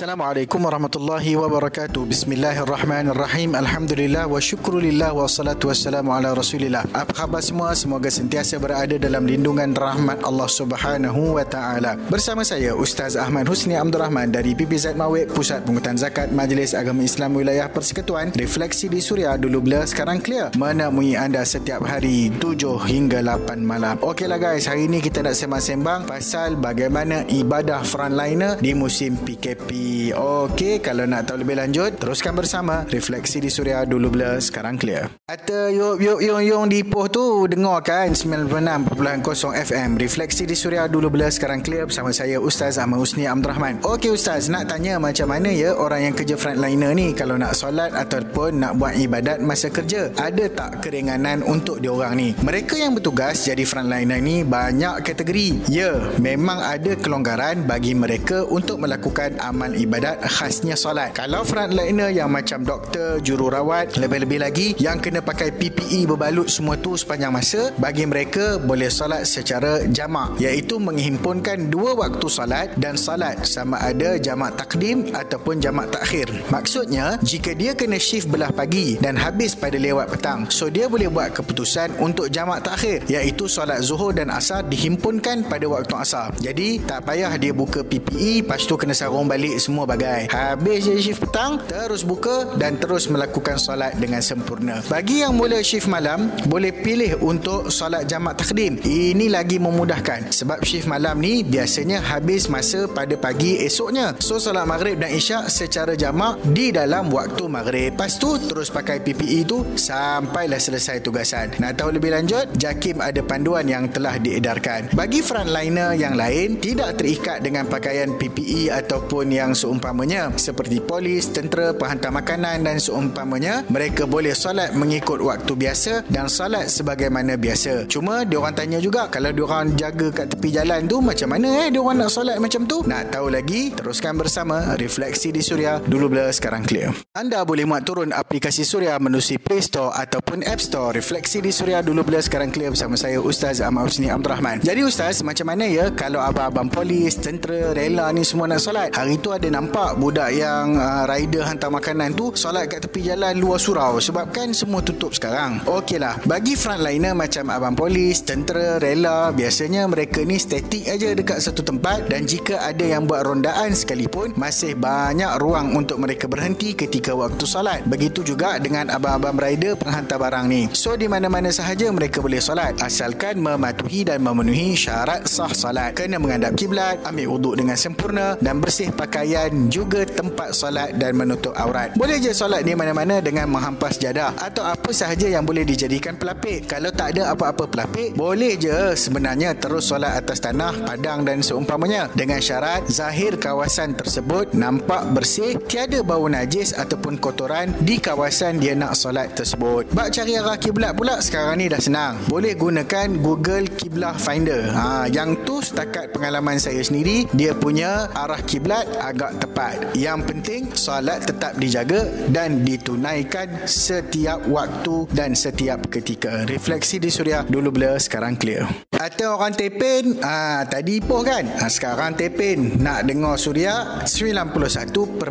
Assalamualaikum warahmatullahi wabarakatuh. Bismillahirrahmanirrahim. Alhamdulillah wa syukrulillah wa salatu wassalamu ala rasulillah. Apa khabar semua? Semoga sentiasa berada dalam lindungan rahmat Allah subhanahu wa ta'ala. Bersama saya Ustaz Ahmad Husni Abdul Rahman dari PPZ Mawik, Pusat Pengutan Zakat Majlis Agama Islam Wilayah Persekutuan. Refleksi di Suria dulu blur sekarang clear. Menemui anda setiap hari 7 hingga 8 malam. Okeylah guys, hari ini kita nak sembang-sembang pasal bagaimana ibadah frontliner di musim PKP Okey, kalau nak tahu lebih lanjut, teruskan bersama Refleksi di Suria dulu blur, sekarang clear. Kata yuk yuk yuk yuk di Ipoh tu dengar kan 96.0 FM Refleksi di Suria dulu blur, sekarang clear bersama saya Ustaz Ahmad Husni Abdul Rahman. Okey Ustaz, nak tanya macam mana ya orang yang kerja frontliner ni kalau nak solat ataupun nak buat ibadat masa kerja, ada tak keringanan untuk diorang ni? Mereka yang bertugas jadi frontliner ni banyak kategori. Ya, memang ada kelonggaran bagi mereka untuk melakukan amal amalan ibadat khasnya solat. Kalau frontliner yang macam doktor, jururawat, lebih-lebih lagi yang kena pakai PPE berbalut semua tu sepanjang masa, bagi mereka boleh solat secara jamak iaitu menghimpunkan dua waktu solat dan solat sama ada jamak takdim ataupun jamak takhir. Maksudnya, jika dia kena shift belah pagi dan habis pada lewat petang, so dia boleh buat keputusan untuk jamak takhir iaitu solat zuhur dan asar dihimpunkan pada waktu asar. Jadi, tak payah dia buka PPE, lepas tu kena sarung balik semua bagai. Habis je shift petang, terus buka dan terus melakukan solat dengan sempurna. Bagi yang mula shift malam, boleh pilih untuk solat jamak takdim. Ini lagi memudahkan sebab shift malam ni biasanya habis masa pada pagi esoknya. So solat maghrib dan isyak secara jamak di dalam waktu maghrib. Lepas tu terus pakai PPE tu sampailah selesai tugasan. Nak tahu lebih lanjut? Jakim ada panduan yang telah diedarkan. Bagi frontliner yang lain tidak terikat dengan pakaian PPE ataupun yang yang seumpamanya seperti polis, tentera, penghantar makanan dan seumpamanya mereka boleh solat mengikut waktu biasa dan solat sebagaimana biasa. Cuma dia orang tanya juga kalau dia orang jaga kat tepi jalan tu macam mana eh dia orang nak solat macam tu? Nak tahu lagi? Teruskan bersama Refleksi di Suria dulu bila sekarang clear. Anda boleh muat turun aplikasi Suria menerusi Play Store ataupun App Store. Refleksi di Suria dulu bila sekarang clear bersama saya Ustaz Ahmad Husni Abdul Rahman. Jadi Ustaz macam mana ya kalau abang-abang polis, tentera, rela ni semua nak solat? Hari tu ada nampak budak yang uh, rider hantar makanan tu solat kat tepi jalan luar surau sebab kan semua tutup sekarang. Okeylah, bagi frontliner macam abang polis, tentera, rela, biasanya mereka ni statik aja dekat satu tempat dan jika ada yang buat rondaan sekalipun masih banyak ruang untuk mereka berhenti ketika waktu solat. Begitu juga dengan abang-abang rider penghantar barang ni. So di mana-mana sahaja mereka boleh solat asalkan mematuhi dan memenuhi syarat sah solat. Kena menghadap kiblat, ambil wuduk dengan sempurna dan bersih pakai pakaian juga tempat solat dan menutup aurat. Boleh je solat di mana-mana dengan menghampas jadah atau apa sahaja yang boleh dijadikan pelapik. Kalau tak ada apa-apa pelapik, boleh je sebenarnya terus solat atas tanah, padang dan seumpamanya dengan syarat zahir kawasan tersebut nampak bersih, tiada bau najis ataupun kotoran di kawasan dia nak solat tersebut. Bak cari arah kiblat pula sekarang ni dah senang. Boleh gunakan Google Kiblah Finder. Ha, yang tu setakat pengalaman saya sendiri, dia punya arah kiblat agak agak tepat. Yang penting solat tetap dijaga dan ditunaikan setiap waktu dan setiap ketika. Refleksi di suria dulu blur sekarang clear. Atau orang Tepin ah tadi Ipoh kan ah, sekarang Tepin nak dengar Suria 91.7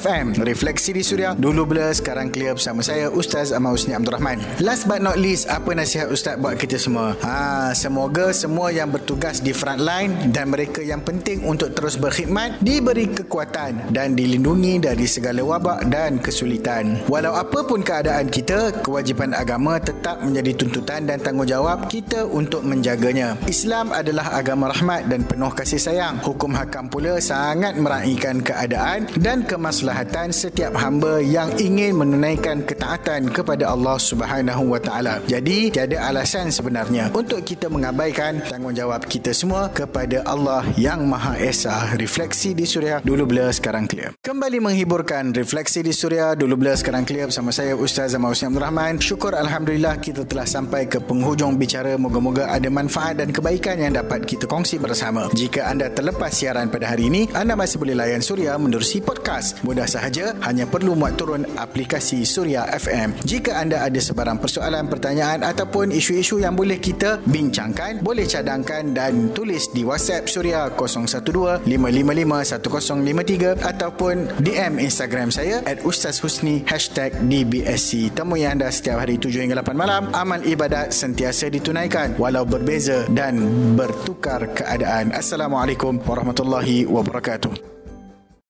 FM Refleksi di Suria dulu blur sekarang clear bersama saya Ustaz Amal Husni Abdul Rahman last but not least apa nasihat Ustaz buat kita semua ah semoga semua yang bertugas di front line dan mereka yang penting untuk terus berkhidmat diberi kekuatan dan dilindungi dari segala wabak dan kesulitan walau apapun keadaan kita kewajipan agama tetap menjadi tuntutan dan tanggungjawab kita untuk menjaganya. Islam adalah agama rahmat dan penuh kasih sayang. Hukum hakam pula sangat meraihkan keadaan dan kemaslahatan setiap hamba yang ingin menunaikan ketaatan kepada Allah Subhanahu wa taala. Jadi, tiada alasan sebenarnya untuk kita mengabaikan tanggungjawab kita semua kepada Allah yang Maha Esa. Refleksi di Suria dulu bila sekarang clear. Kembali menghiburkan Refleksi di Suria dulu bila sekarang clear bersama saya Ustaz Zaman Husni Abdul Rahman. Syukur alhamdulillah kita telah sampai ke penghujung bicara. Moga-moga ada manfaat dan kebaikan yang dapat kita kongsi bersama. Jika anda terlepas siaran pada hari ini, anda masih boleh layan Suria menerusi podcast. Mudah sahaja, hanya perlu muat turun aplikasi Suria FM. Jika anda ada sebarang persoalan, pertanyaan ataupun isu-isu yang boleh kita bincangkan, boleh cadangkan dan tulis di WhatsApp Suria 012 555 0377108822 ataupun DM Instagram saya at Ustaz Husni hashtag DBSC. Temui anda setiap hari 7 hingga 8 malam. Amal ibadat sentiasa ditunaikan walau berbeza dan bertukar keadaan. Assalamualaikum warahmatullahi wabarakatuh.